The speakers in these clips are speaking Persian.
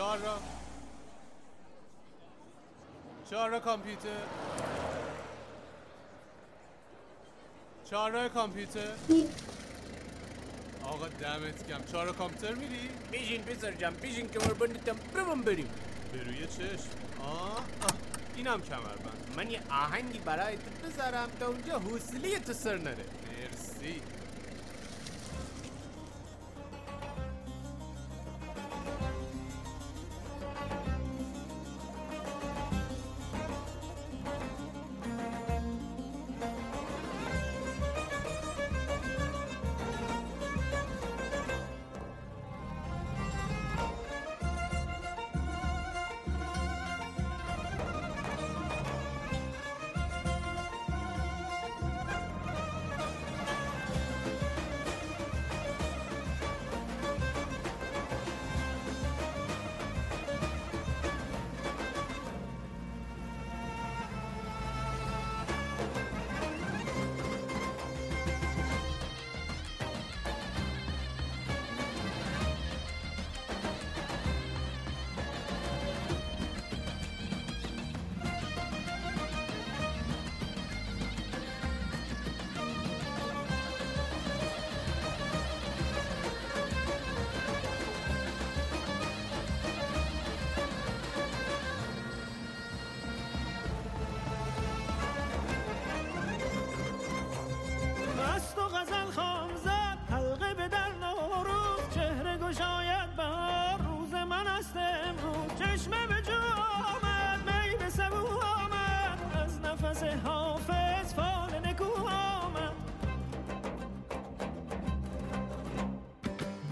چهار را. چهار را کامپیوتر. چهار را کامپیوتر. آقا دمت کم چهار را کامپیوتر میری؟ بیشین پسر جم بیشین کمر بندتم برم بریم. به روی چشم. آه, آه. اینم کمربند. من یه آهنگی برای تو بذارم تا اونجا حوصله تو سر نره. مرسی. نفس حافظ فال نکو آمد.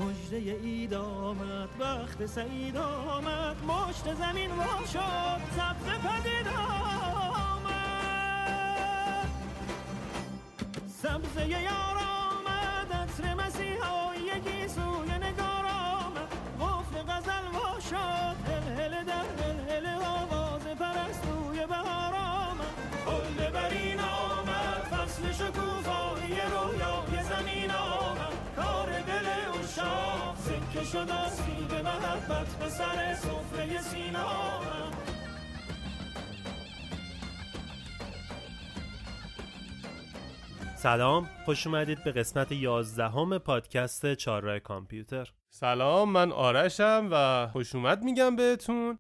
مجده اید آمد وقت سعید آمد مشت زمین وا شد سبز پدید آمد. سبزه یار شد از محبت به سفره سینا سلام خوش اومدید به قسمت 11 همه پادکست چهارراه کامپیوتر. سلام من آرشم و خوش اومد میگم بهتون.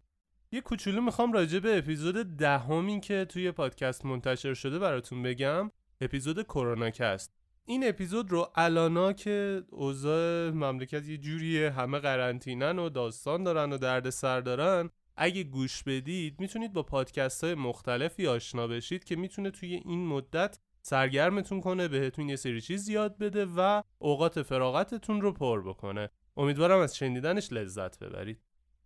یه کوچولو می‌خوام راجع به اپیزود دهمی که توی پادکست منتشر شده براتون بگم. اپیزود کرونا کست این اپیزود رو الانا که اوضاع مملکت یه جوریه همه قرنطینن و داستان دارن و درد سر دارن اگه گوش بدید می‌تونید با پادکست های مختلفی آشنا بشید که می‌تونه توی این مدت سرگرمتون کنه بهتون یه سری چیز یاد بده و اوقات فراغتتون رو پر بکنه. امیدوارم از شنیدنش لذت ببرید.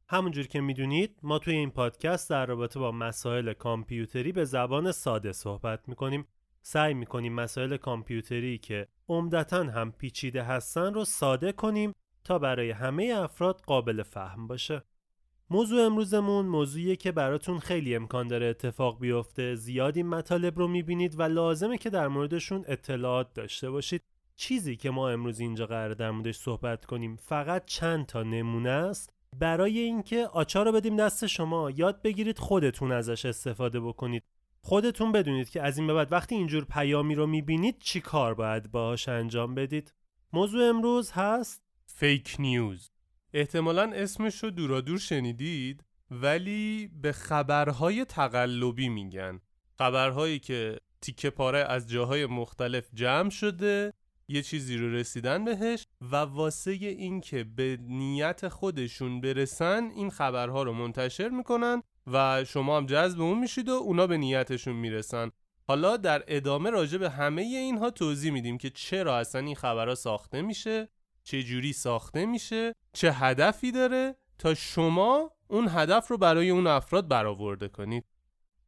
همونجور که می‌دونید ما توی این پادکست در رابطه با مسائل کامپیوتری به زبان ساده صحبت می‌کنیم. سعی می‌کنیم مسائل کامپیوتری که عمدتا هم پیچیده هستن رو ساده کنیم تا برای همه افراد قابل فهم باشه. موضوع امروزمون موضوعیه که براتون خیلی امکان داره اتفاق بیفته. زیادی مطالب رو می‌بینید و لازمه که در موردشون اطلاعات داشته باشید. چیزی که ما امروز اینجا قرار در موردش صحبت کنیم فقط چند تا نمونه است. برای اینکه آچار رو بدیم دست شما یاد بگیرید خودتون ازش استفاده بکنید. خودتون بدونید که از این به بعد وقتی اینجور پیامی رو می‌بینید چی کار باید باهاش انجام بدید. موضوع امروز هست فیک نیوز احتمالا اسمش رو دورادور شنیدید ولی به خبرهای تقلبی میگن. خبرهایی که تیکه پاره از جاهای مختلف جمع شده یه چیزی رو رسیدن بهش و واسه این که به نیت خودشون برسن این خبرها رو منتشر می‌کنن و شما هم جذب اون میشید و اونا به نیتشون می‌رسن. حالا در ادامه راجع به همه اینها توضیح میدیم که چرا اصلا این خبرها ساخته میشه چه جوری ساخته میشه چه هدفی داره تا شما اون هدف رو برای اون افراد برآورده کنید.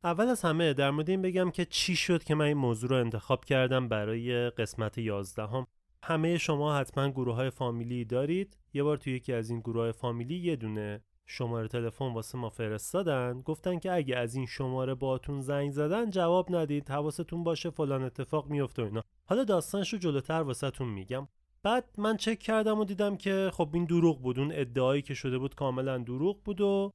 اول از همه در مورد این بگم که چی شد که من این موضوع رو انتخاب کردم برای قسمت 11 هم. همه شما حتما گروه های فامیلی دارید. یه بار توی یکی از این گروه های فامیلی یه دونه شماره تلفن واسه ما فرستادن گفتن که اگه از این شماره باتون زنگ زدن جواب ندید حواستون باشه فلان اتفاق میفته و اینا. حالا داستانش رو جلوتر واسهتون میگم. بعد من چک کردم و دیدم که خب این دروغ بود. اون ادعایی که شده بود کاملا دروغ بود و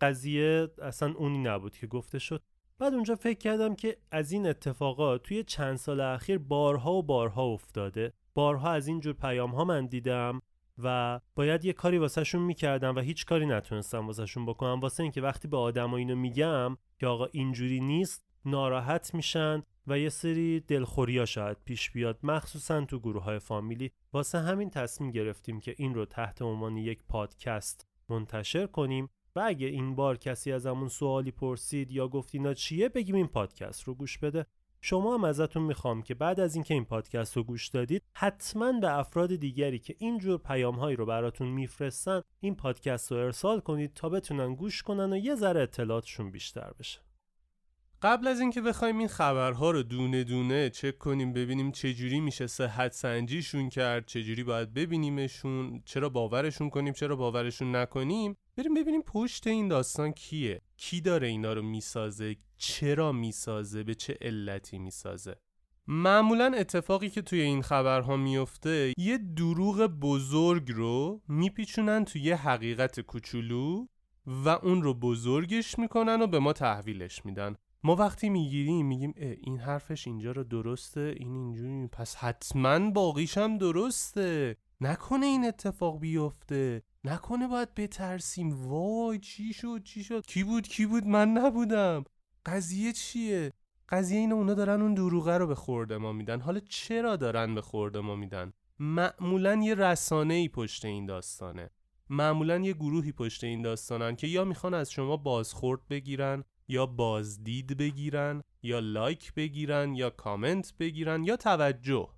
قضیه اصلا اونی نبود که گفته شد. بعد اونجا فکر کردم که از این اتفاقات توی چند سال اخیر بارها و بارها افتاده. بارها از این جور پیام ها من دیدم. و باید یه کاری واسهشون می‌کردم و هیچ کاری نتونستم واسهشون بکنم. واسه اینکه وقتی به آدم اینو میگم که آقا اینجوری نیست ناراحت میشن و یه سری دلخوریا شاید پیش بیاد مخصوصا تو گروه های فامیلی. واسه همین تصمیم گرفتیم که این رو تحت عنوان یک پادکست منتشر کنیم و اگه این بار کسی از همون سوالی پرسید یا گفت اینا چیه بگیم این پادکست رو گوش بده. شما هم ازتون می‌خوام که بعد از اینکه این پادکست رو گوش دادید حتما به افراد دیگری که اینجور پیام هایی رو براتون میفرستن این پادکست رو ارسال کنید تا بتونن گوش کنن و یه ذره اطلاعاتشون بیشتر بشه. قبل از اینکه بخوایم این خبرها رو دونه دونه چک کنیم ببینیم چجوری میشه صحت سنجیشون کرد چجوری باید ببینیمشون چرا باورشون کنیم چرا باورشون نکنیم بریم ببینیم پشت این داستان کیه. کی داره اینا رو می‌سازه؟ چرا می‌سازه؟ به چه علتی می‌سازه؟ معمولا اتفاقی که توی این خبرها میفته یه دروغ بزرگ رو میپیچونن توی یه حقیقت کوچولو و اون رو بزرگش می‌کنن و به ما تحویلش میدن. ما وقتی می‌گیریم میگیم این حرفش اینجا رو درسته این اینجوری پس حتما باقیش هم درسته. نکنه این اتفاق بیفته. نکنه باید بترسیم. وای چی شد چی شد؟ کی بود کی بود؟ من نبودم. قضیه چیه؟ قضیه اینه اونا دارن اون دروغه رو به خورده ما میدن. حالا چرا دارن به خورده ما میدن؟ معمولا یه رسانه ای پشت این داستانه. معمولا یه گروهی پشت این داستانن که یا می‌خوان از شما بازخورد بگیرن یا بازدید بگیرن یا لایک بگیرن یا کامنت بگیرن یا توجه.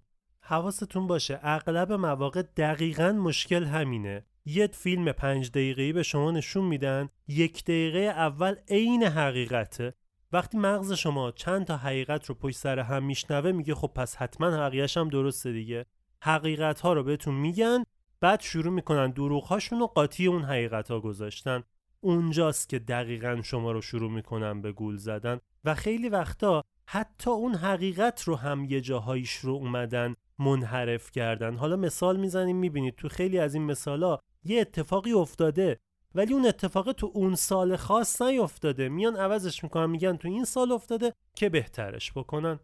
حواستون باشه اغلب مواقع دقیقا مشکل همینه. یه فیلم پنج دقیقه‌ای به شما نشون میدن. یک دقیقه اول عین حقیقته. وقتی مغز شما چند تا حقیقت رو پشت سر هم میشنوه میگه خب پس حتما حقیقتش هم درسته دیگه. حقیقت ها رو بهتون میگن بعد شروع می‌کنن دروغ هاشون رو قاطی اون حقیقت ها گذاشتن. اونجاست که دقیقا شما رو شروع می‌کنن به گول زدن. و خیلی وقتا حتی اون حقیقت رو هم یه جاهایش رو اومدن منحرف کردن. حالا مثال می‌زنیم می‌بینید تو خیلی از این مثالا یه اتفاقی افتاده ولی اون اتفاق تو اون سال خاص نیفتاده. میان عوضش می‌کنن میگن تو این سال افتاده که بهترش بکنن.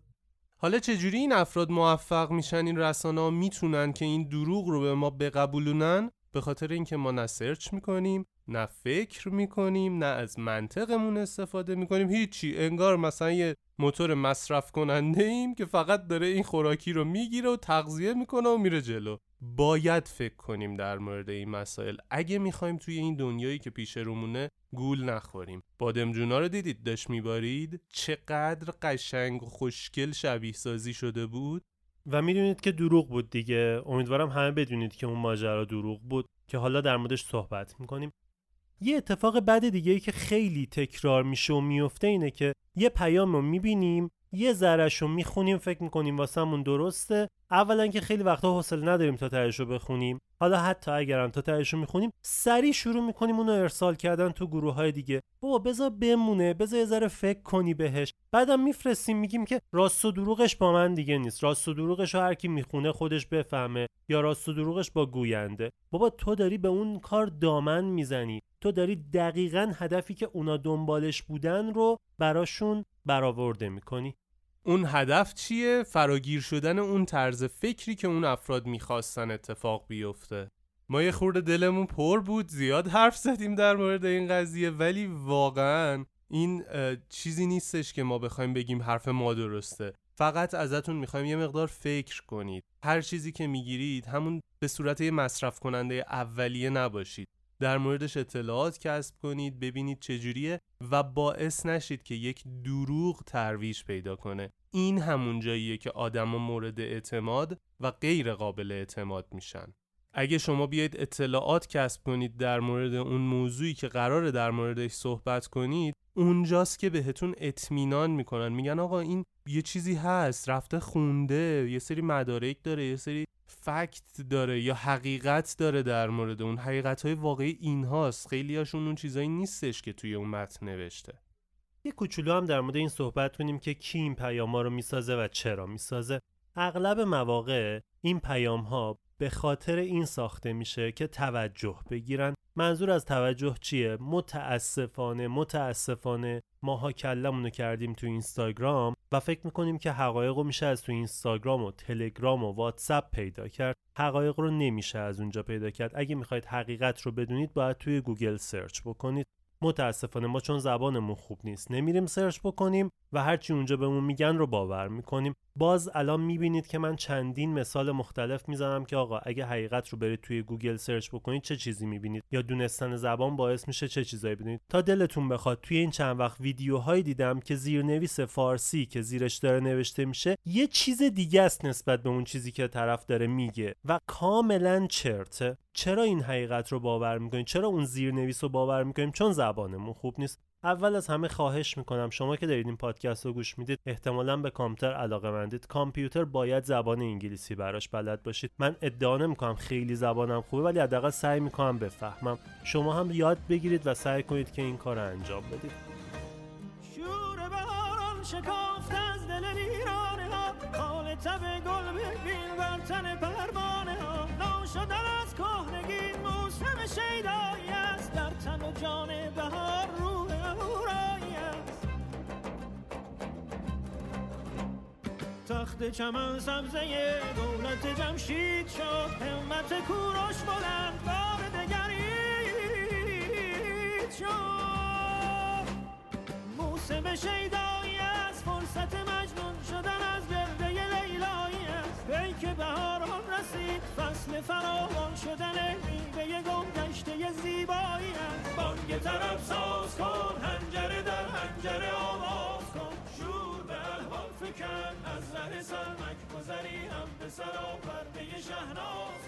حالا چجوری این افراد موفق میشن؟ این رسانه ها می‌تونن که این دروغ رو به ما بقبولونن؟ به خاطر اینکه ما نه سرچ می‌کنیم نه فکر می‌کنیم نه از منطقمون استفاده می‌کنیم. هیچی انگار مثلا یه موتور مصرف کننده ایم که فقط داره این خوراکی رو می‌گیره و تغذیه می‌کنه و میره جلو. باید فکر کنیم در مورد این مسائل. اگه می‌خوایم توی این دنیایی که پیش رومونه گول نخوریم. بادمجونا رو دیدید؟ داشت میبارید؟ چقدر قشنگ و خوشگل شبیه سازی شده بود. و می‌دونید که دروغ بود دیگه. امیدوارم همه بدونید که اون ماجرا دروغ بود که حالا در موردش صحبت می‌کنیم. یه اتفاق بد دیگه ای که خیلی تکرار میشه و میفته اینه که یه پیام رو می‌بینیم یه ذرهش رو می‌خونیم فکر می‌کنیم واسمون درسته. اولا که خیلی وقتا حوصله نداریم تا تهش رو بخونیم. حالا حتی اگرم تا تهش رو می‌خونیم سریع شروع می‌کنیم اونو ارسال کردن تو گروه های دیگه. بابا بذار بمونه بذار یه ذره فکر کنی بهش. بعدم میفرستیم میگیم که راست و دروغش با من دیگه نیست. راست و دروغش رو هر کی می‌خونه خودش بفهمه یا راست و دروغش با گوینده. بابا تو داری به اون کار دامن می‌زنی. تو داری دقیقا هدفی که اونا دنبالش بودن رو براشون برآورده می‌کنی. اون هدف چیه؟ فراگیر شدن اون طرز فکری که اون افراد می‌خواستن اتفاق بیفته. ما یه خورده دلمون پر بود زیاد حرف زدیم در مورد این قضیه ولی واقعا این چیزی نیستش که ما بخوایم بگیم حرف ما درسته. فقط ازتون می‌خوایم یه مقدار فکر کنید. هر چیزی که می‌گیرید همون به صورت یه مصرف کننده اولیه نباشید. در موردش اطلاعات کسب کنید ببینید چجوریه و باعث نشید که یک دروغ ترویج پیدا کنه. این همون جاییه که آدما مورد اعتماد و غیر قابل اعتماد میشن. اگه شما بیاید اطلاعات کسب کنید در مورد اون موضوعی که قراره در موردش صحبت کنید اونجاست که بهتون اطمینان می‌کنن. میگن آقا این یه چیزی هست رفته خونده یه سری مدارک داره یه سری فکت داره یا حقیقت داره در مورد اون. حقیقت های واقعی این هاست خیلی هاشون اون چیزایی نیستش که توی اون متن نوشته. یه کوچولو هم در مورد این صحبت کنیم که کی این پیام ها رو می‌سازه و چرا می‌سازه. اغلب مواقع این پیام ها به خاطر این ساخته میشه که توجه بگیرن. منظور از توجه چیه؟ متاسفانه متاسفانه ماها کلمون رو کردیم تو اینستاگرام و فکر می‌کنیم که حقایق رو میشه از تو اینستاگرام و تلگرام و واتساپ پیدا کرد. حقایق رو نمیشه از اونجا پیدا کرد. اگه می‌خواید حقیقت رو بدونید باید توی گوگل search بکنید. متاسفانه ما چون زبانمون خوب نیست نمیریم search بکنیم و هرچی اونجا بهمون میگن رو باور می‌کنیم. باز الان می‌بینید که من چندین مثال مختلف می‌زنم که آقا اگه حقیقت رو برید توی گوگل search بکنید چه چیزی می‌بینید؟ یا دونستن زبان باعث میشه چه چیزایی ببینید تا دلتون بخواد توی این چند وقت ویدیوهایی دیدم که زیرنویس فارسی که زیرش داره نوشته میشه یه چیز دیگه است نسبت به اون چیزی که طرف داره میگه. و کاملا چرته. چرا این حقیقت رو باور می‌کنید؟ چرا اون زیرنویس رو باور می‌کنیم؟ چون زبانمون خوب نیست. اول از همه خواهش می‌کنم شما که دارید این پادکست رو گوش می‌دید احتمالا به کامپیوتر علاقه مندید کامپیوتر باید زبان انگلیسی براش بلد باشید. من ادعا نمی‌کنم خیلی زبانم خوبه ولی حداقل سعی می‌کنم بفهمم. شما هم یاد بگیرید و سعی کنید که این کار رو انجام بدید. شور شکافت از دل ویرانه ها. گل ببین بر تخت چمن سبزه دولت جمشید شد. همت کوروش بلند بار دگرید شد. موسم شیدایی است فرصت مجنون شدن از گرده لیلایی است. ای که بهاران رسید فصل فراوان شدن میوه گم گشته زیبایی است. بانگ طرف ساز کن هنجره در هنجره آواز فکن از ره سرمک گذری هم به پرده شهناز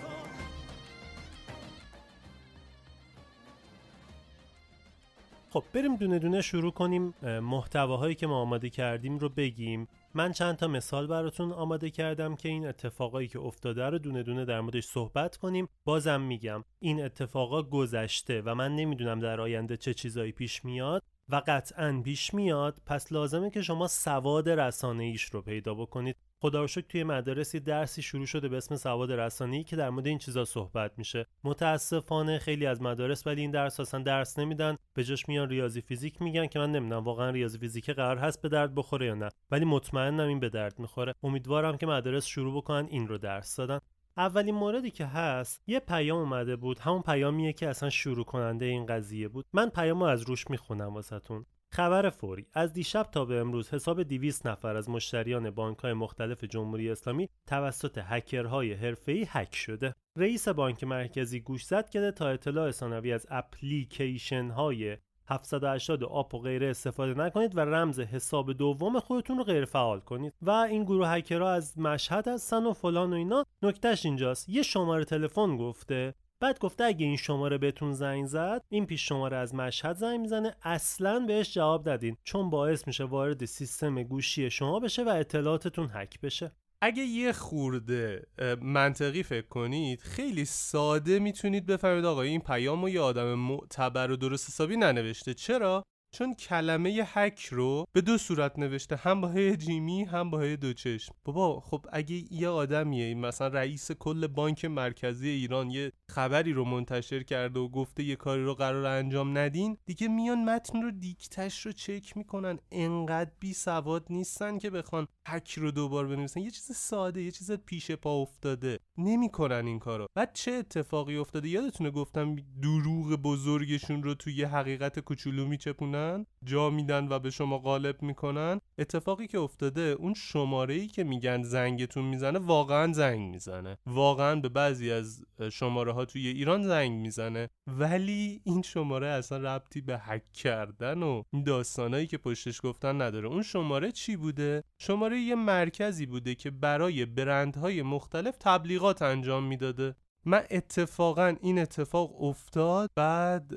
خب بریم دونه دونه شروع کنیم. اه، محتواهایی که ما آماده کردیم رو بگیم. من چند تا مثال براتون آماده کردم که این اتفاقایی که افتاده رو دونه دونه در موردش صحبت کنیم. بازم میگم این اتفاقا گذشته و من نمی‌دونم در آینده چه چیزایی پیش میاد. و قطعا پیش میاد پس لازمه که شما سواد رسانه ایش رو پیدا بکنید. خدا توی مدارسی درسی شروع شده به اسم سواد رسانه‌ای که در مورد این چیزا صحبت میشه. متاسفانه خیلی از مدارس ولی این درس اصلا درس نمیدن. به جاش میان ریاضی فیزیک میگن که من نمی‌دونم واقعا ریاضی فیزیک قرار هست به درد بخوره یا نه. ولی مطمئنم این به درد می‌خوره. امیدوارم که مدارس شروع بکنن این رو درس دادن. اولین موردی که هست یه پیام اومده بود. همون پیامیه که اصلا شروع کننده این قضیه بود. من پیامو از روش می‌خونم واسهتون. خبر فوری. از دیشب تا به امروز حساب 200 نفر از مشتریان بانک‌های مختلف جمهوری اسلامی توسط هکرهای حرفه‌ای هک شده. رئیس بانک مرکزی گوش زد که تا اطلاع ثانوی از اپلیکیشن‌های 780 آپ و غیره استفاده نکنید و رمز حساب دوم خودتون رو غیر فعال کنید. و این گروه هکرها از مشهد هستن و فلان و اینا. نکتهش اینجاست. یه شماره تلفن گفته. بعد گفته اگه این شماره بهتون زنگ زد این پیش شماره از مشهد زنگ می‌زنه. اصلا بهش جواب ندین چون باعث میشه وارد سیستم گوشی شما بشه و اطلاعاتتون هک بشه. اگه یه خورده منطقی فکر کنید خیلی ساده می‌تونید بفهمید آقا این پیام یه آدم معتبر و درست حسابی ننوشته چرا؟ چون کلمه هک رو به دو صورت نوشته هم با هی جیمی هم با هی دو چشم. بابا خب اگه یه آدمیه مثلا رئیس کل بانک مرکزی ایران یه خبری رو منتشر کرده و گفته یه کاری رو قرار انجام ندین دیگه میان متن رو دیکتش رو چک می‌کنن. انقدر بی سواد نیستن که بخوان هک رو دوبار بنویسن. یه چیز ساده یه چیز پیش پا افتاده. نمی‌کنن این کارو. بعد چه اتفاقی افتاده؟ یادتونه گفتم دروغ بزرگشون رو توی حقیقت کوچولو میچپونن جا میدن و به شما غالب می‌کنن. اتفاقی که افتاده اون شماره ای که میگن زنگتون می‌زنه واقعا زنگ می‌زنه. واقعا به بعضی از شماره ها توی ایران زنگ می‌زنه. ولی این شماره اصلا ربطی به هک کردن و این داستانایی که پشتش گفتن نداره. اون شماره چی بوده؟ شماره یه مرکزی بوده که برای برندهای مختلف تبلیغات انجام می‌داده. من اتفاقا این اتفاق افتاد بعد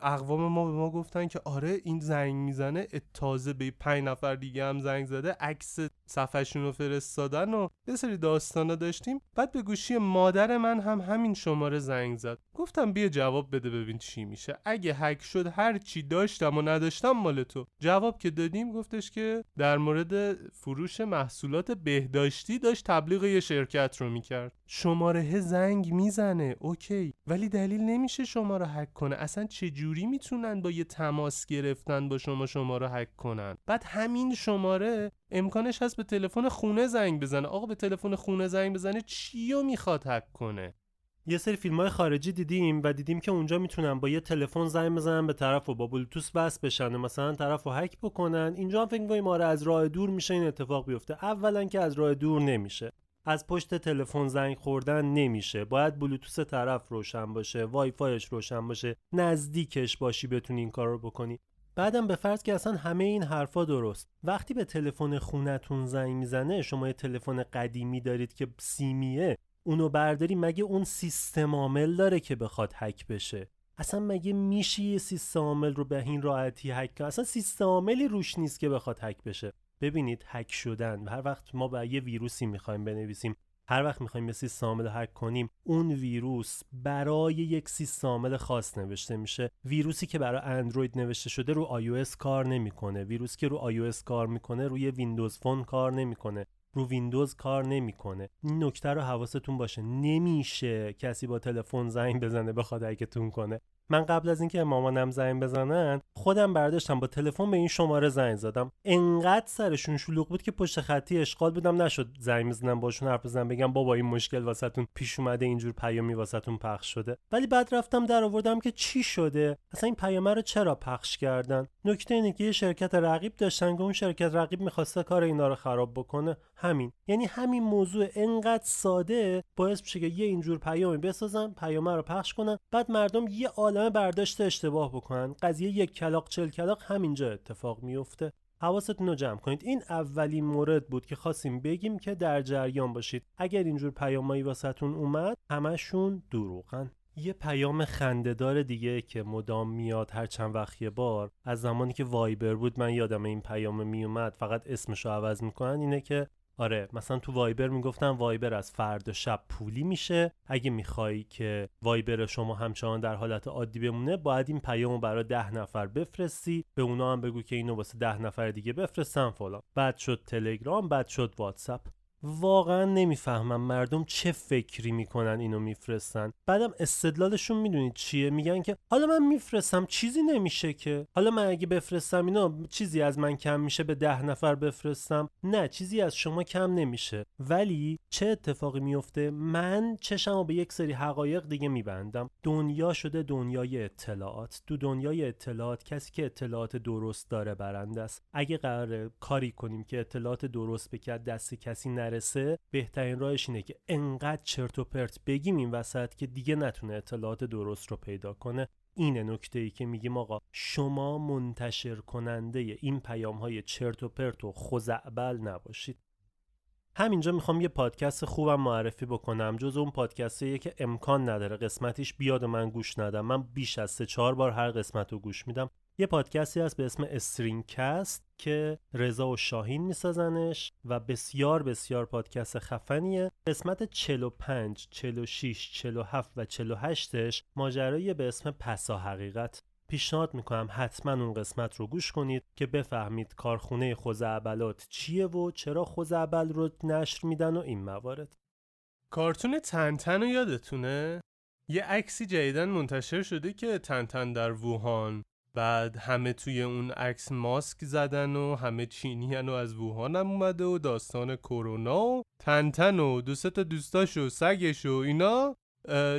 اقوام ما به ما گفتن که آره این زنگ می‌زنه تازه به پنج نفر دیگه هم زنگ زده عکس صفحشون رو فرستادن و یه سری داستانا داشتیم. بعد به گوشی مادر من هم همین شماره زنگ زد. گفتم بیا جواب بده ببین چی میشه. اگه هک شد هر چی داشتم و نداشتم مال تو. جواب که دادیم گفتش که در مورد فروش محصولات بهداشتی داشت تبلیغ یه شرکت رو می‌کرد. شماره زنگ می‌زنه. اوکی. ولی دلیل نمیشه شما رو هک کنه. اصلا چه جوری می‌تونن با یه تماس گرفتن با شما شما رو هک کنن؟ بعد همین شماره امکانش هست به تلفن خونه زنگ بزنه. آقا به تلفن خونه زنگ بزنه چی رو می‌خواد هک کنه؟ یه سری فیلم های خارجی دیدیم و دیدیم که اونجا می‌تونن با یه تلفن زنگ بزنن به طرف و با بلوتوث وصل بشن مثلا طرف رو هک بکنن. اینجا هم فکر می‌کنیم آره از راه دور میشه این اتفاق بیفته. اولا که از راه دور نمیشه. از پشت تلفن زنگ خوردن نمیشه. باید بلوتوث طرف روشن باشه وای فایش روشن باشه نزدیکش باشی بتونی این کار رو بکنی. بعدم به فرض که اصلا همه این حرفا درست. وقتی به تلفن خونتون زنگ می‌زنه شما یه تلفن قدیمی دارید که سیمیه اونو برداری مگه اون سیستم عامل داره که بخواد هک بشه؟ اصلا مگه میشه یه سیستم عامل رو به این راحتی هک کنه اصلا سیستم عاملی روش نیست که بخواد هک بشه. ببینید هک شدن هر وقت ما به یه ویروسی می‌خوایم بنویسیم هر وقت می‌خوایم یه سیستم عامل هک کنیم اون ویروس برای یک سیستم عامل خاص نوشته میشه. ویروسی که برای اندروید نوشته شده رو iOS کار نمی‌کنه. ویروسی که رو iOS کار می‌کنه روی Windows Phone کار نمی‌کنه. رو ویندوز کار نمی‌کنه. این نکته رو حواستون باشه. نمیشه کسی با تلفن زنگ بزنه بخواد هکتون کنه. من قبل از اینکه مامانم زنگ بزنن خودم برداشتم با تلفن به این شماره زنگ زدم. انقدر سرشون شلوغ بود که پشت خطی اشغال بودم. نشد زنگ بزنم باشون حرف بزنم بگم بابا این مشکل واسهتون پیش اومده اینجور پیامی واسهتون پخش شده. ولی بعد رفتم در آوردم که چی شده؟ اصلا این پیامه رو چرا پخش کردن؟ نکته اینه که یه شرکت رقیب داشتن که اون شرکت رقیب می‌خواسته کار اینا رو خراب بکنه. همین. یعنی همین موضوع انقدر ساده باعث میشه که یه اینجور پیامی بسازن پیامه رو پخش کنن بعد مردم یه عالمه برداشت اشتباه بکنن. قضیه یک کلاق چل کلاق همینجا اتفاق میفته. حواستون رو جمع کنید. این اولین مورد بود که خواستیم بگیم که در جریان باشید. اگر اینجور پیامایی واسهتون اومد همشون دروغن. یه پیام خندهدار دیگه که مدام میاد هر چند وقت یه بار از زمانی که وایبر بود من یادم این پیام میومد فقط اسمشو عوض می‌کنن اینه که آره مثلا تو وایبر می‌گفتن وایبر از فردا شب پولی میشه. اگه می‌خوای که وایبر شما همچنان در حالت عادی بمونه باید این پیامو برای ده نفر بفرستی. به اونا هم بگو که اینو واسه ده نفر دیگه بفرستن فلان. بعد شد تلگرام بعد شد واتساپ. واقعا نمی‌فهمم مردم چه فکری می‌کنن اینو میفرستن. بعدم استدلالشون می‌دونید چیه؟ میگن که حالا من میفرستم چیزی نمیشه که. حالا من اگه بفرستم اینا چیزی از من کم میشه به ده نفر بفرستم. نه چیزی از شما کم نمیشه. ولی چه اتفاقی میفته من چشمو به یک سری حقایق دیگه میبندم. دنیا شده دنیای اطلاعات. تو دنیای اطلاعات کسی که اطلاعات درست داره برنده است. اگه قرار کاری کنیم که اطلاعات درست به دست کسی نره. نرسه بهترین راهش اینه که انقدر چرت و پرت بگیم این وسط که دیگه نتونه اطلاعات درست رو پیدا کنه. اینه نکته ای که میگیم آقا شما منتشر کننده این پیام های چرت و پرت و خزعبل نباشید. همینجا می‌خوام یه پادکست خوبم معرفی بکنم. جز اون پادکستیه که امکان نداره قسمتیش بیاد و من گوش ندم. من بیش از سه چهار بار هر قسمت رو گوش میدم. یه پادکستی هست به اسم استرینگکست که رضا و شاهین میسازنش و بسیار بسیار پادکست خفنیه. قسمت 45 46 47 و 48ش ماجرایی به اسم پسا حقیقت. پیشنهاد می‌کنم حتما اون قسمت رو گوش کنید که بفهمید کارخونه خوزعبلات چیه و چرا خوزعبل رو نشر میدن و این موارد. کارتون تنتن رو یادتونه؟ یه عکسی جدیدن منتشر شده که تنتن در ووهان. بعد همه توی اون عکس ماسک زدن و همه چینی و از ووهان هم اومده و داستان کرونا و تنتن و دو تا دوستاش و سگش و اینا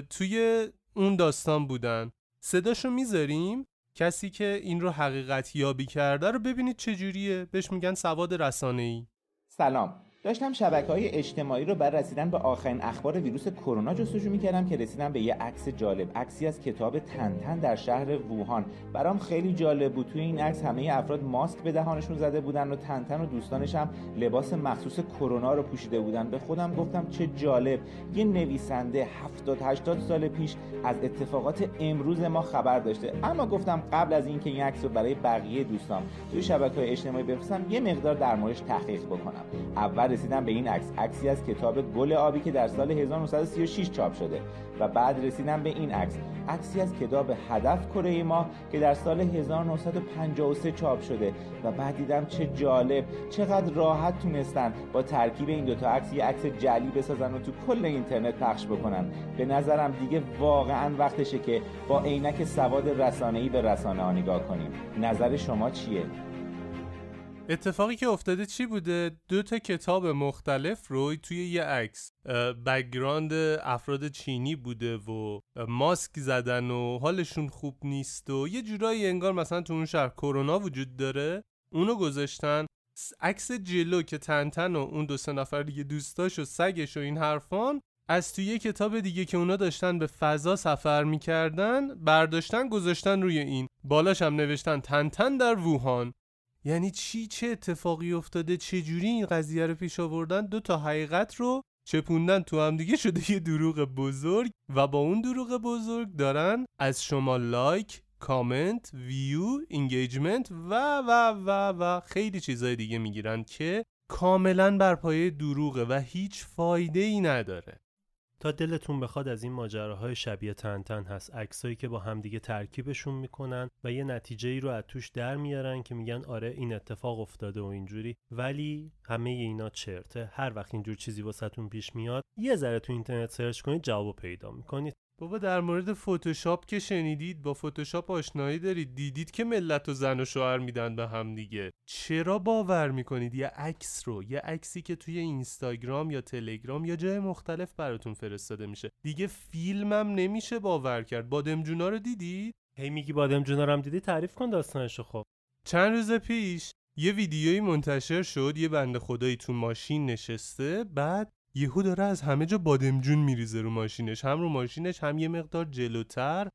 توی اون داستان بودن. صداشو می‌ذاریم؟ کسی که این رو حقیقت یابی کرده رو ببینید چجوریه. بهش میگن سواد رسانه ای سلام. داشتم شبکه های اجتماعی رو بر رسیدن به آخرین اخبار ویروس کرونا جستجو می‌کردم که رسیدم به یه عکس جالب عکسی از کتاب تنتن در شهر ووهان. برام خیلی جالب بود. توی این عکس همه افراد ماسک به دهانشون زده بودن و تنتن و دوستانش هم لباس مخصوص کرونا رو پوشیده بودن. به خودم گفتم چه جالب. یه نویسنده 70 80 سال پیش از اتفاقات امروز ما خبر داشته. اما گفتم قبل از اینکه این عکس رو برای بقیه دوستان توی شبکه‌های اجتماعی بفرستم یه مقدار در موردش تحقیق بکنم. اول رسیدم به این عکس. عکسی از کتاب گل آبی که در سال 1936 چاپ شده و بعد رسیدم به این عکس. عکسی از کتاب هدف کره ما که در سال 1953 چاپ شده و بعد دیدم چه جالب چقدر راحت تونستن با ترکیب این دوتا عکس یه عکس جلی بسازن و تو کل اینترنت پخش بکنن. به نظرم دیگه واقعا وقتشه که با عینک سواد رسانه‌ای به رسانه ها نگاه کنیم. نظر شما چیه؟ اتفاقی که افتاده چی بوده؟ دو تا کتاب مختلف رو توی یه عکس. background افراد چینی بوده و ماسک زدن و حالشون خوب نیست و یه جورایی انگار مثلا تو اون شهر کرونا وجود داره. اونو گذاشتن. عکس جلو که تنتن و اون دو سه نفر دیگه دوستاش و سگش و این حرفان از توی یه کتاب دیگه که اونا داشتن به فضا سفر می‌کردن برداشتن گذاشتن روی این. بالاش هم نوشتن تنتن در ووهان. یعنی چی؟ چه اتفاقی افتاده؟ چه جوری این قضیه رو پیش آوردن؟ دو تا حقیقت رو چپوندن تو هم دیگه شده یه دروغ بزرگ و با اون دروغ بزرگ دارن از شما like comment view engagement و و و و خیلی چیزای دیگه می‌گیرن که کاملا بر پایه دروغه و هیچ فایده ای نداره. دلتون بخواد از این ماجراهای شبیه تنتن هست. عکسایی که با همدیگه ترکیبشون می‌کنن و یه نتیجه ای رو از توش در میارن که میگن آره این اتفاق افتاده و اینجوری. ولی همه اینا چرته. هر وقت اینجور چیزی واسهتون پیش میاد یه ذره تو اینترنت سرچ کنید جواب پیدا می‌کنید. بابا در مورد فتوشاپ که شنیدید با فتوشاپ آشنایی دارید. دیدید که ملت و زن و شوهر میدن به هم دیگه. چرا باور می‌کنید؟ یه عکس رو یه عکسی که توی اینستاگرام یا تلگرام یا جای مختلف براتون فرستاده میشه. دیگه فیلمم نمیشه باور کرد. بادمجونا رو دیدید؟ هی میگی بادم جونارم دیدی؟ تعریف کن داستانشو خب. چند روز پیش یه ویدیویی منتشر شد. یه بنده خدایی تو ماشین نشسته. بعد یهو داره از همه جا بادمجون میریزه رو ماشینش. هم رو ماشینش هم یه مقدار جلوتر.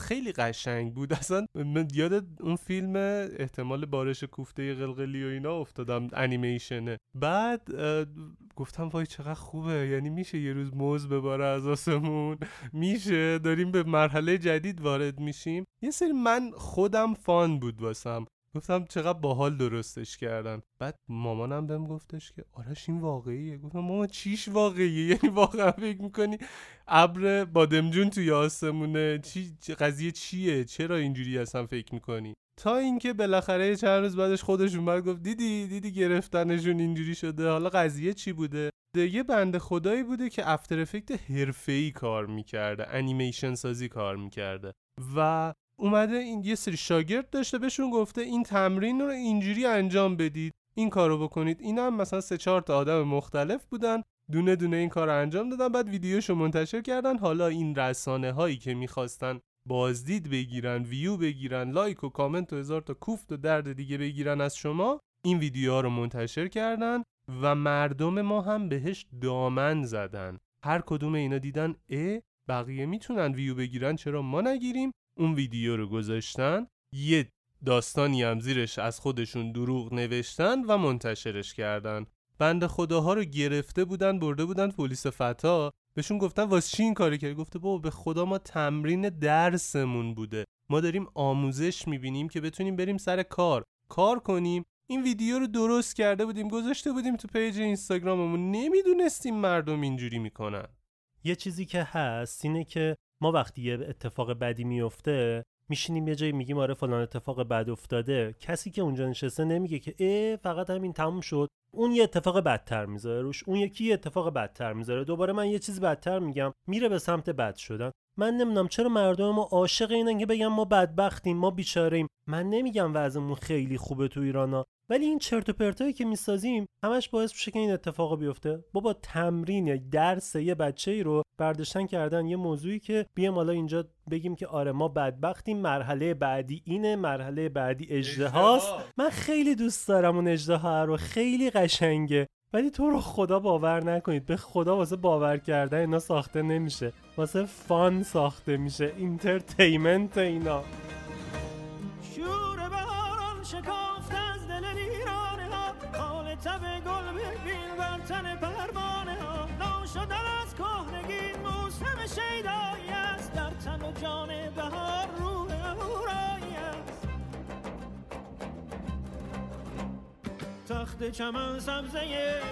خیلی قشنگ بود. اصلا من یاد اون فیلم احتمال بارش کوفته قلقلی و اینا افتادم انیمیشنه بعد گفتم وای چقدر خوبه. یعنی میشه یه روز موز بباره از آسمون. میشه. داریم به مرحله جدید وارد میشیم. یه سری من خودم فان بود واسم. گفتم چقدر باحال درستش کردن. بعد مامانم بهم گفتش که آرش این واقعیه. گفتم ماما چیش واقعیه؟ یعنی واقعا فکر می‌کنی ابر بادمجون توی آسمونه؟ چی قضیه چیه؟ چرا اینجوری اصلا فکر می‌کنی؟ تا اینکه بالاخره چند روز بعدش خودش اومد گفت دیدی دیدی گرفتنشون اینجوری شده؟ حالا قضیه چی بوده؟ یه بنده خدایی بوده که افتر افکت حرفه‌ای کار می‌کرده انیمیشن سازی کار می‌کرده. و اومده این یه سری شاگرد داشته بهشون گفته این تمرین رو اینجوری انجام بدید این کارو بکنید. اینا هم مثلا سه چهار تا آدم مختلف بودن دونه دونه این کار انجام دادن بعد ویدیوشو منتشر کردن. حالا این رسانه هایی که می‌خواستن بازدید بگیرن ویو بگیرن لایک و کامنت و هزار تا کوفت و درد دیگه بگیرن از شما این ویدیوها رو منتشر کردن و مردم ما هم بهش دامن زدن. هر کدوم اینا دیدن ا بقیه می‌تونن ویو بگیرن چرا ما نگیریم؟ اون ویدیو رو گذاشتن یه داستانی هم زیرش از خودشون دروغ نوشتن و منتشرش کردن. بند خداها رو گرفته بودن برده بودن پلیس فتا. بهشون گفتن واسه چی این کاری کردی؟ گفته بابا به خدا ما تمرین درسمون بوده. ما داریم آموزش می‌بینیم که بتونیم بریم سر کار. کار کنیم. این ویدیو رو درست کرده بودیم گذاشته بودیم تو پیج اینستاگراممون. نمی‌دونستیم مردم اینجوری می‌کنن. یه چیزی که هست اینه که ما وقتی یه اتفاق بدی میفته میشینیم یه جایی میگیم آره فلان اتفاق بد افتاده. کسی که اونجا نشسته نمیگه که اه فقط همین تموم شد. اون یه اتفاق بدتر می‌ذاره روش. اون یکی یه اتفاق بدتر می‌ذاره. دوباره من یه چیز بدتر میگم. میره به سمت بد شدن. من نمی‌دونم چرا مردم ما عاشق اینن که بگم ما بدبختیم ما بیچاریم من نمیگم وضعمون خیلی خوبه تو ایرانا ولی این چرت و پرتایی که می‌سازیم همش باعث میشه که این اتفاق بیفته. بابا تمرین یا درس یه بچه ای رو برداشتن کردن یه موضوعی که بیام حالا اینجا بگیم که آره ما بدبختیم مرحله بعدی اینه مرحله بعدی اژدهاست من خیلی دوست دارم اون اژدها رو خیلی قشنگه. ولی تو رو خدا باور نکنید به خدا واسه باور کردن اینا ساخته نمیشه. واسه fun ساخته میشه entertainment اینا. جان بهار روح است تخت چمن سبزه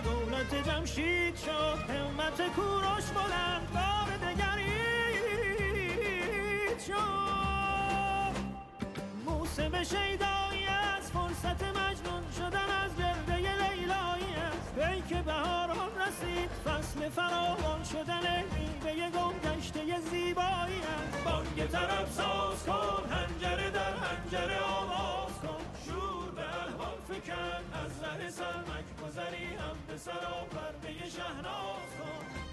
دولت جمشید شد همت کوروش بلند بار دگرید شد. موسم شیدایی از فرصت مجنون شدن از گرده لیلایی است. پیک بهاران رسید فصل فراوان شدن میوه گم گشته زیبایی است. بانگ طرب ساز کن هنجره در هنجره آواز کن. شور به احوال فکن از ره سرمک گذری هم به سرا پرده شهناز کن.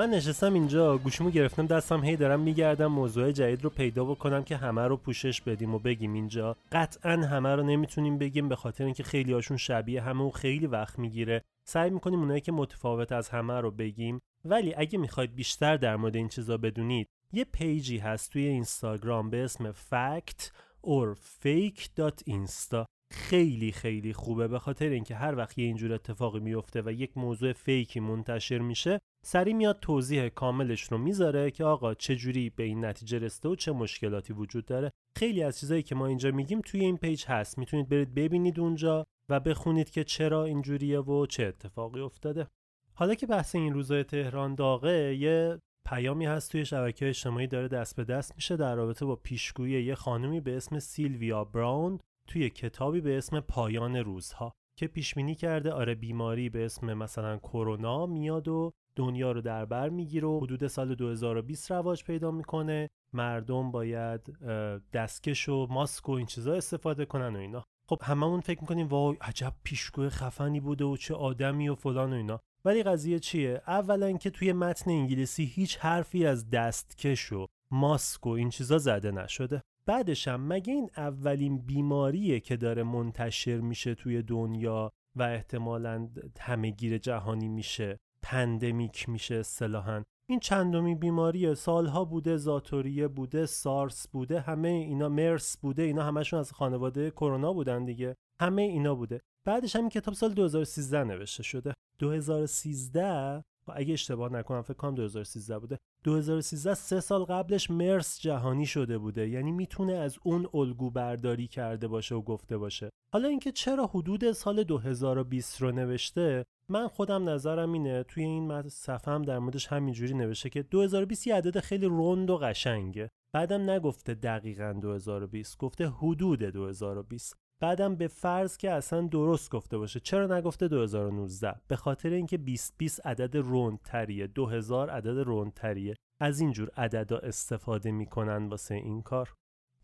من نشستم اینجا گوشیمو گرفتم دستم هی دارم میگردم موضوع جدید رو پیدا بکنم که همه رو پوشش بدیم و بگیم اینجا. قطعا همه رو نمی‌تونیم بگیم به خاطر اینکه خیلی هاشون شبیه همه و خیلی وقت می‌گیره. سعی می‌کنیم اونایی که متفاوت از همه رو بگیم. ولی اگه می‌خواید بیشتر در مورد این چیزا بدونید یه پیجی هست توی اینستاگرام به اسم fact or fake.insta خیلی خیلی خوبه به خاطر اینکه هر وقت یه اینجور اتفاقی میفته و یک موضوع فیکی منتشر میشه سری میاد توضیح کاملش رو می‌ذاره که آقا چه جوری به این نتیجه رسیده و چه مشکلاتی وجود داره. خیلی از چیزایی که ما اینجا میگیم توی این پیج هست. می‌تونید برید ببینید اونجا و بخونید که چرا اینجوریه و چه اتفاقی افتاده. حالا که بحث این روزای تهران داغه یه پیامی هست توی شبکه اجتماعی داره دست به دست میشه در رابطه با پیشگویی یه خانمی به اسم سیلویا براون توی کتابی به اسم پایان روزها که پیش بینی کرده. آره بیماری به اسم مثلا کرونا میاد و دنیا رو در بر می‌گیره و حدود سال 2020 رواج پیدا می‌کنه. مردم باید دستکش و ماسک و این چیزا استفاده کنن و اینا. خب هممون فکر می‌کنیم وای عجب پیشگوی خفنی بوده و چه آدمی و فلان و اینا. ولی قضیه چیه؟ اولا که توی متن انگلیسی هیچ حرفی از دستکش و ماسک و این چیزا زده نشده. بعدش هم مگه این اولین بیماریه که داره منتشر میشه توی دنیا و احتمالا همهگیر جهانی میشه؟ پندمیک میشه اصطلاحا. این چندمی بیماریه. سالها بوده زاتوریه بوده سارس بوده همه اینا مرس بوده اینا همشون از خانواده کرونا بودن دیگه. همه اینا بوده. بعدش هم این کتاب سال 2013 نوشته شده. 2013 اگه اشتباه نکنم فکر کنم 2013 بوده. 2013 سه سال قبلش مرس جهانی شده بوده. یعنی می‌تونه از اون الگو برداری کرده باشه و گفته باشه. حالا اینکه چرا حدود سال 2020 رو نوشته من خودم نظرم اینه توی این صفحم در موردش همینجوری نوشته که 2020 یه عدد خیلی رند و قشنگه. بعدم نگفته دقیقا 2020 گفته حدود 2020 بعدم به فرض که اصلا درست گفته باشه. چرا نگفته 2019 به خاطر اینکه 2020 عدد روند تریه 2000 عدد روند تریه از اینجور عددا استفاده می‌کنن واسه این کار.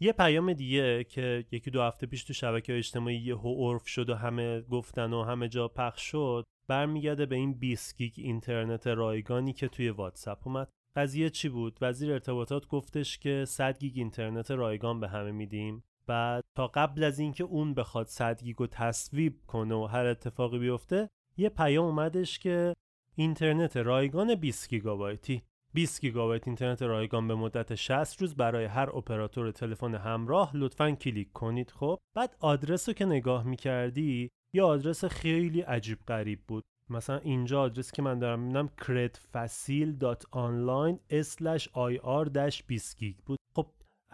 یه پیام دیگه که یکی دو هفته پیش تو شبکه اجتماعی یه عرف شد و همه گفتن و همه جا پخش شد برمیگرده به این 20 گیگ اینترنت رایگانی که توی واتساپ اومد. قضیه چی بود؟ وزیر ارتباطات گفتش که 100 گیگ اینترنت رایگان به همه میدیم. بعد تا قبل از اینکه اون بخواد 100 گیگو تصویب کنه و هر اتفاقی بیفته یه پیام اومدش که اینترنت رایگان 20 گیگابایتی. 20 گیگابایت اینترنت رایگان به مدت 60 روز برای هر اپراتور تلفن همراه لطفا کلیک کنید خب؟ بعد آدرس رو که نگاه می‌کردی یه آدرس خیلی عجیب غریب بود. مثلا اینجا آدرس که من دارم می‌بینم credfacil.online ir 20 گیگ بود.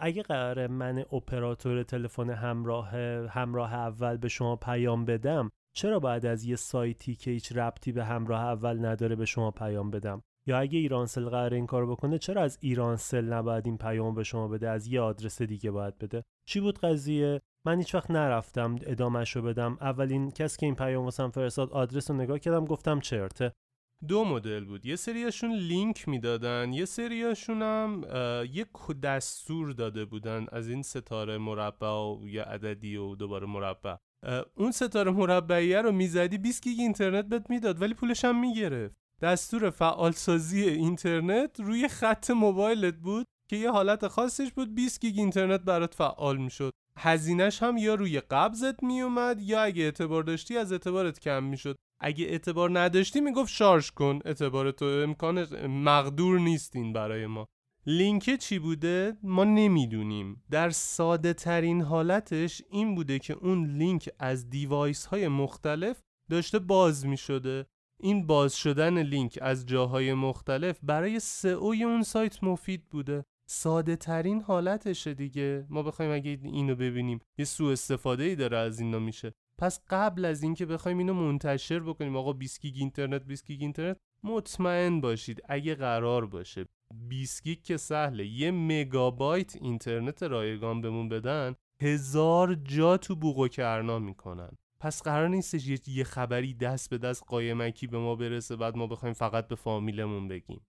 اگه قرار من اپراتور تلفن همراه همراه اول به شما پیام بدم چرا باید از یه سایتی که هیچ ربطی به همراه اول نداره به شما پیام بدم؟ یا اگه ایرانسل قرار این کار بکنه چرا از ایرانسل نباید این پیام به شما بده؟ از یه آدرس دیگه باید بده. چی بود قضیه؟ من هیچ وقت نرفتم ادامهش رو بدم. اولین کسی که این پیام واسم فرستاد آدرس رو نگاه کردم گفتم چرته. دو مدل بود. یه سریاشون لینک می‌دادن یه سریاشون هم یک دستور داده بودن از این ستاره مربع و یه عددی و دوباره مربع. اون ستاره مربعیه رو می‌زدی 20 گیگ اینترنت بهت می‌داد ولی پولش هم می‌گرفت. دستور فعالسازی اینترنت روی خط موبایلت بود که یه حالت خاصش بود 20 گیگ اینترنت برات فعال می‌شد. هزینهش هم یا روی قبضت میومد یا اگه اعتبار داشتی از اعتبارت کم می‌شد. اگه اعتبار نداشتی می‌گفت شارژ کن. اعتبار تو امکان مقدور نیستین برای ما. لینک چی بوده؟ ما نمی‌دونیم. در ساده ترین حالتش این بوده که اون لینک از device های مختلف داشته باز می شده این باز شدن لینک از جاهای مختلف برای SEO ی اون سایت مفید بوده. ساده ترین حالتشه دیگه. ما بخوایم اگه اینو ببینیم یه سوء استفاده ای داره از اینا میشه. پس قبل از اینکه بخوایم اینو منتشر بکنیم آقا 20 گیگ اینترنت 20 گیگ اینترنت مطمئن باشید اگه قرار باشه 20 گیگ که سهله یه مگابایت اینترنت رایگان بهمون بدن هزار جا تو بوق و کرنا می‌کنن. پس قرار نیستش یه, خبری دست به دست قایمکی به ما برسه بعد ما بخوایم فقط به فامیلمون بگیم.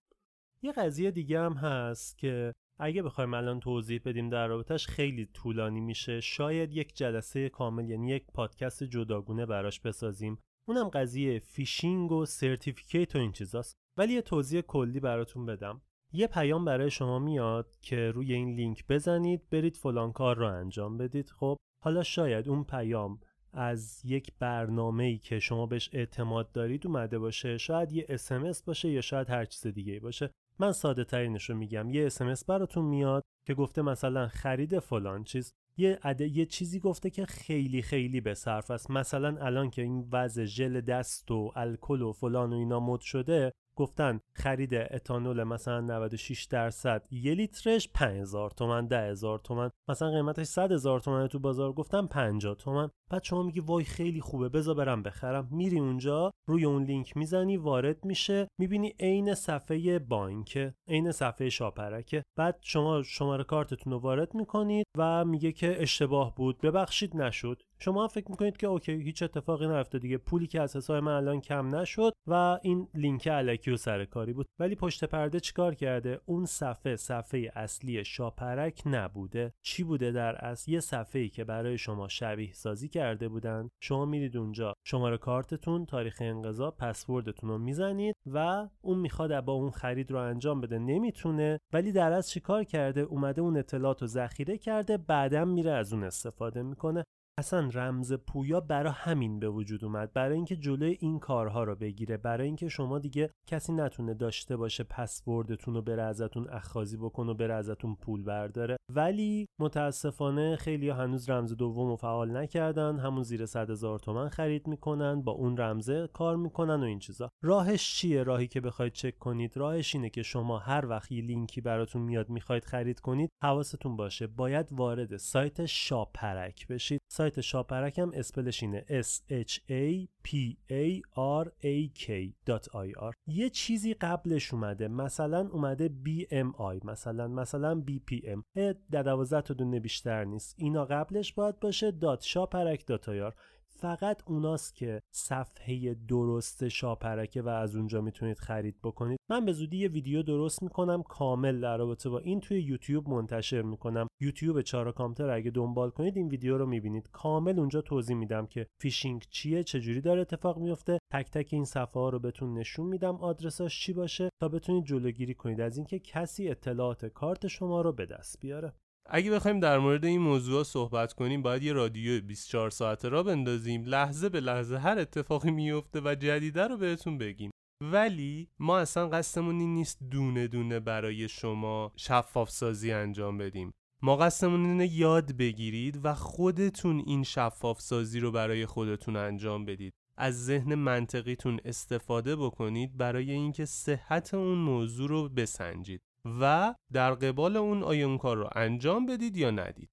یه قضیه دیگه هم هست که اگه بخوایم الان توضیح بدیم در رابطش خیلی طولانی میشه شاید یک جلسه کامل یعنی یک پادکست جداگونه براش بسازیم. اونم قضیه فیشینگ و certificate و این چیزاست. ولی یه توضیح کلی براتون بدم. یه پیام برای شما میاد که روی این لینک بزنید برید فلان کار رو انجام بدید. خب حالا شاید اون پیام از یک برنامه ای که شما بهش اعتماد دارید اومده باشه شاید یه اسمس باشه یا شاید هر چیز دیگه باشه. من ساده ترینش رو میگم یه اسمس براتون میاد که گفته مثلا خرید فلان چیز. یه عده یه چیزی گفته که خیلی خیلی به صرفه است. مثلا الان که این وضع ژل دست و الکل و فلان و اینا مد شده گفتن خرید اتانول مثلا 96 درصد یه لیترش 5000 تومن 10000 تومن. مثلا قیمتش 100 هزار تومن تو بازار گفتن 50 تومن. بعد شما میگی وای خیلی خوبه بذار برم بخرم. میری اونجا روی اون لینک می‌زنی وارد میشه. می‌بینی عین صفحه بانک عین صفحه شاپرکه. بعد شما شماره کارتتون رو وارد می‌کنید و میگه که اشتباه بود ببخشید نشد. شما فکر می‌کنید که OK هیچ اتفاقی نیفتاده دیگه. پولی که از حساب من الان کم نشد و این لینک الکی و سرکاری بود. ولی پشت پرده چیکار کرده؟ اون صفحه صفحه اصلی شاپرک نبوده. چی بوده در اصل؟ یه صفحه ای که برای شما شبیه سازی کرده بودن شما میرید اونجا. شماره کارتتون تاریخ انقضا پسوردتون رو می‌زنید و اون می‌خواد با اون خرید رو انجام بده. نمی‌تونه. ولی در اصل چیکار کرده؟ اومده اون اطلاعات رو ذخیره کرده بعدم میره از اون استفاده می‌کنه. اصلا رمز پویا برای همین به وجود اومد. برای اینکه جلوی این کارها رو بگیره. برای اینکه شما دیگه کسی نتونه داشته باشه پسوردتون رو بره ازتون اخاذی بکنه و بره ازتون پول برداره. ولی متاسفانه خیلی هنوز رمز دوم رو فعال نکردن. همون زیر 100 هزار تومن خرید می‌کنن با اون رمزه کار می‌کنن و این چیزا. راهش چیه راهی که بخواید چک کنید؟ راهش اینه که شما هر وقت یه لینکی براتون میاد می‌خواید خرید کنید حواستون باشه. باید وارد سایت شاپرک بشید. سایت شاپرک هم اسپلش اینه. S h a p a r a k.ir یه چیزی قبلش اومده. مثلا اومده BMI مثلا مثلا BPM در 12 تا دونه بیشتر نیست. اینا قبلش باید باشه dot شاپرک dot IR فقط اوناست که صفحه درست شاپرکه و از اونجا می‌تونید خرید بکنید. من به زودی یه ویدیو درست می‌کنم کامل در رابطه با این توی یوتیوب منتشر می‌کنم. یوتیوب چهارراه کامپیوتر اگه دنبال کنید این ویدیو رو می‌بینید. کامل اونجا توضیح میدم که فیشینگ چیه چجوری داره اتفاق میفته تک تک این صفحه ها رو بهتون نشون میدم آدرساش چی باشه تا بتونید جلوگیری کنید. از اینکه کسی اطلاعات کارت شما رو به دست بیاره. اگه بخوایم در مورد این موضوع صحبت کنیم باید یه رادیو 24 ساعته را بندازیم. لحظه به لحظه هر اتفاقی میفته و جدیده رو بهتون بگیم. ولی ما اصلا قصدمون این نیست دونه دونه برای شما شفاف سازی انجام بدیم. ما قصدمون اینه یاد بگیرید و خودتون این شفاف سازی رو برای خودتون انجام بدید. از ذهن منطقیتون استفاده بکنید برای اینکه صحت اون موضوع رو بسنجید. و در قبال اون آیا اون کار رو انجام بدید یا ندید.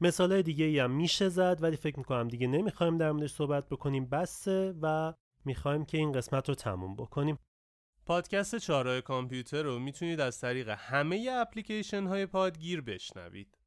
مثال دیگه ای هم میشه زد ولی فکر می‌کنم دیگه نمی‌خوایم در موردش صحبت بکنیم بسه و می‌خوایم که این قسمت رو تموم بکنیم. پادکست چهارراه کامپیوتر رو می‌تونید از طریق همه اپلیکیشن های پادگیر بشنوید.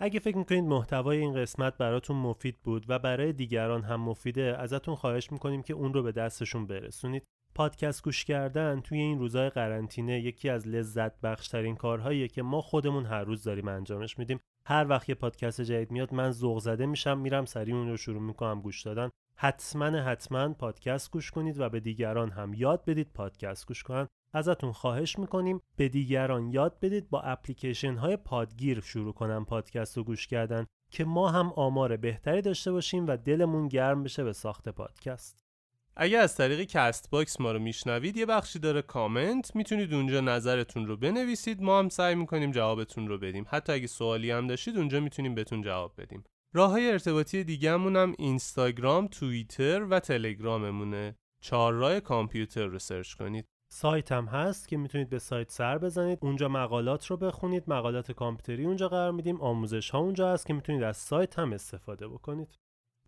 اگه فکر می‌کنید محتوای این قسمت براتون مفید بود و برای دیگران هم مفیده ازتون خواهش می‌کنیم که اون رو به دستشون برسونید. پادکست گوش کردن توی این روزهای قرنطینه یکی از لذت بخشترین کارهاییه که ما خودمون هر روز داریم انجامش میدیم. هر وقت یه پادکست جدید میاد من ذوق زده میشم میرم سریع اون رو شروع می‌کنم گوش دادن. حتما حتما پادکست گوش کنید و به دیگران هم یاد بدید پادکست گوش کنن. ازتون خواهش می‌کنیم به دیگران یاد بدید با اپلیکیشن های پادگیر شروع کنن پادکست رو گوش کردن که ما هم آمار بهتری داشته باشیم و دلمون گرم بشه به ساخت پادکست. اگه از طریق CastBox ما رو میشنوید یه بخشی داره کامنت. می‌تونید اونجا نظرتون رو بنویسید. ما هم سعی می‌کنیم جوابتون رو بدیم. حتی اگه سوالی هم داشتید اونجا می‌تونیم بهتون جواب بدیم. راه های ارتباطی دیگهمون هم اینستاگرام، توییتر و تلگراممونه. چهار راه کامپیوتر رو سرچ کنید. سایت هم هست که می‌تونید به سایت سر بزنید. اونجا مقالات رو بخونید. مقالات کامپیوتری اونجا قرار میدیم. آموزش ها اونجا هست که می‌تونید از سایت هم استفاده بکنید.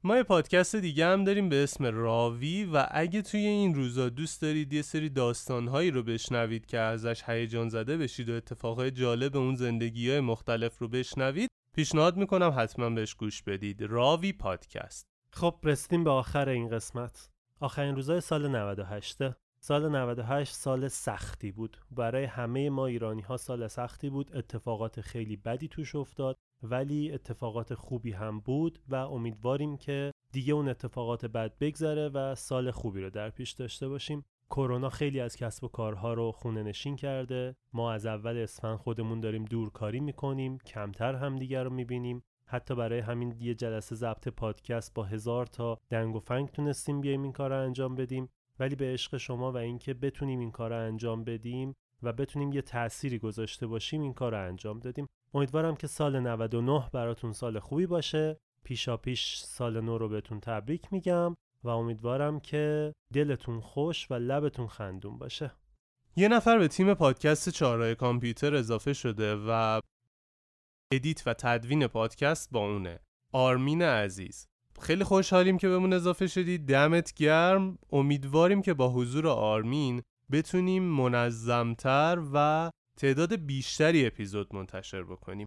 ما یه پادکست دیگه هم داریم به اسم راوی و اگه توی این روزا دوست دارید یه سری داستانهایی رو بشنوید که ازش هیجان زده بشید و اتفاقهای جالب اون زندگی های مختلف رو بشنوید پیشنهاد می‌کنم حتما بهش گوش بدید. راوی پادکست. خب رسیدیم به آخر این قسمت. آخرین روزای سال 98 سال 98 سال سختی بود. برای همه ما ایرانی ها سال سختی بود. اتفاقات خیلی بدی توش افتاد. ولی اتفاقات خوبی هم بود و امیدواریم که دیگه اون اتفاقات بد بگذره و سال خوبی رو در پیش داشته باشیم. کرونا خیلی از کسب و کارها رو خونه نشین کرده. ما از اول اسفند خودمون داریم دورکاری می‌کنیم کمتر همدیگر رو می‌بینیم. حتی برای همین یه جلسه ضبط پادکست با هزار تا دنگ و فنگ تونستیم بیایم این کار رو انجام بدیم. ولی به عشق شما و اینکه بتونیم این کار رو انجام بدیم و بتونیم یه تأثیری گذاشته باشیم این کار رو انجام دادیم. امیدوارم که سال 99 براتون سال خوبی باشه. پیشا پیش سال نو رو بهتون تبریک میگم و امیدوارم که دلتون خوش و لبتون خندون باشه. یه نفر به تیم پادکست چهارراه کامپیوتر اضافه شده و ادیت و تدوین پادکست با اونه. آرمین عزیز. خیلی خوشحالیم که بهمون اضافه شدی. دمت گرم. امیدواریم که با حضور آرمین بتونیم منظمتر و تعداد بیشتری اپیزود منتشر بکنیم.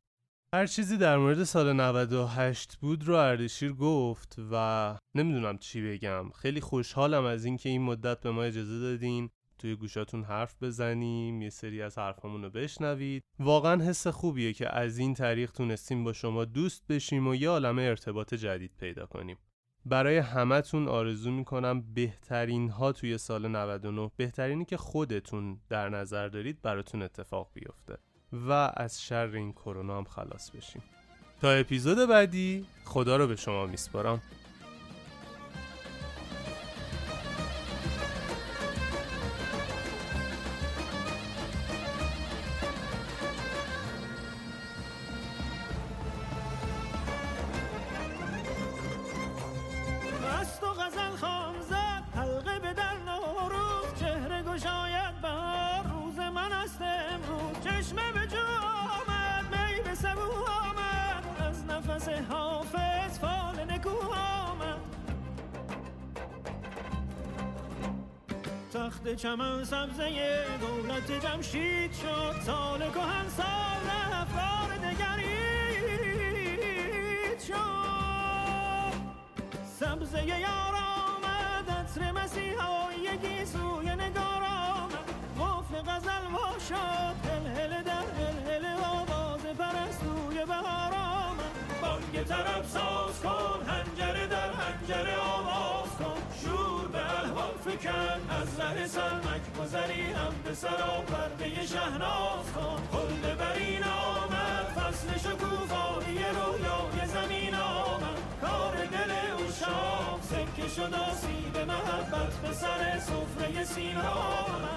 هر چیزی در مورد سال 98 بود رو اردشیر گفت و نمی‌دونم چی بگم. خیلی خوشحالم از اینکه این مدت به ما اجازه دادین توی گوشاتون حرف بزنیم یه سری از حرفامون رو بشنوید. واقعا حس خوبیه که از این طریق تونستیم با شما دوست بشیم و یه عالمه ارتباط جدید پیدا کنیم. برای همتون آرزو می‌کنم بهترین ها توی سال 99 بهترینی که خودتون در نظر دارید براتون اتفاق بیفته و از شر این کرونا هم خلاص بشیم. تا اپیزود بعدی خدا رو به شما میسپارم. طرب ساز کن هنجره در هنجره آواز کن. شور به احوال فکن از ره سرمک گذری هم به سرا پرده شهناز کن. خلد برین آمد فصل شکوفایی رویای زمین آمد. کار دل او شام سکه شد آسیب محبت به سر سفره سینا آمد.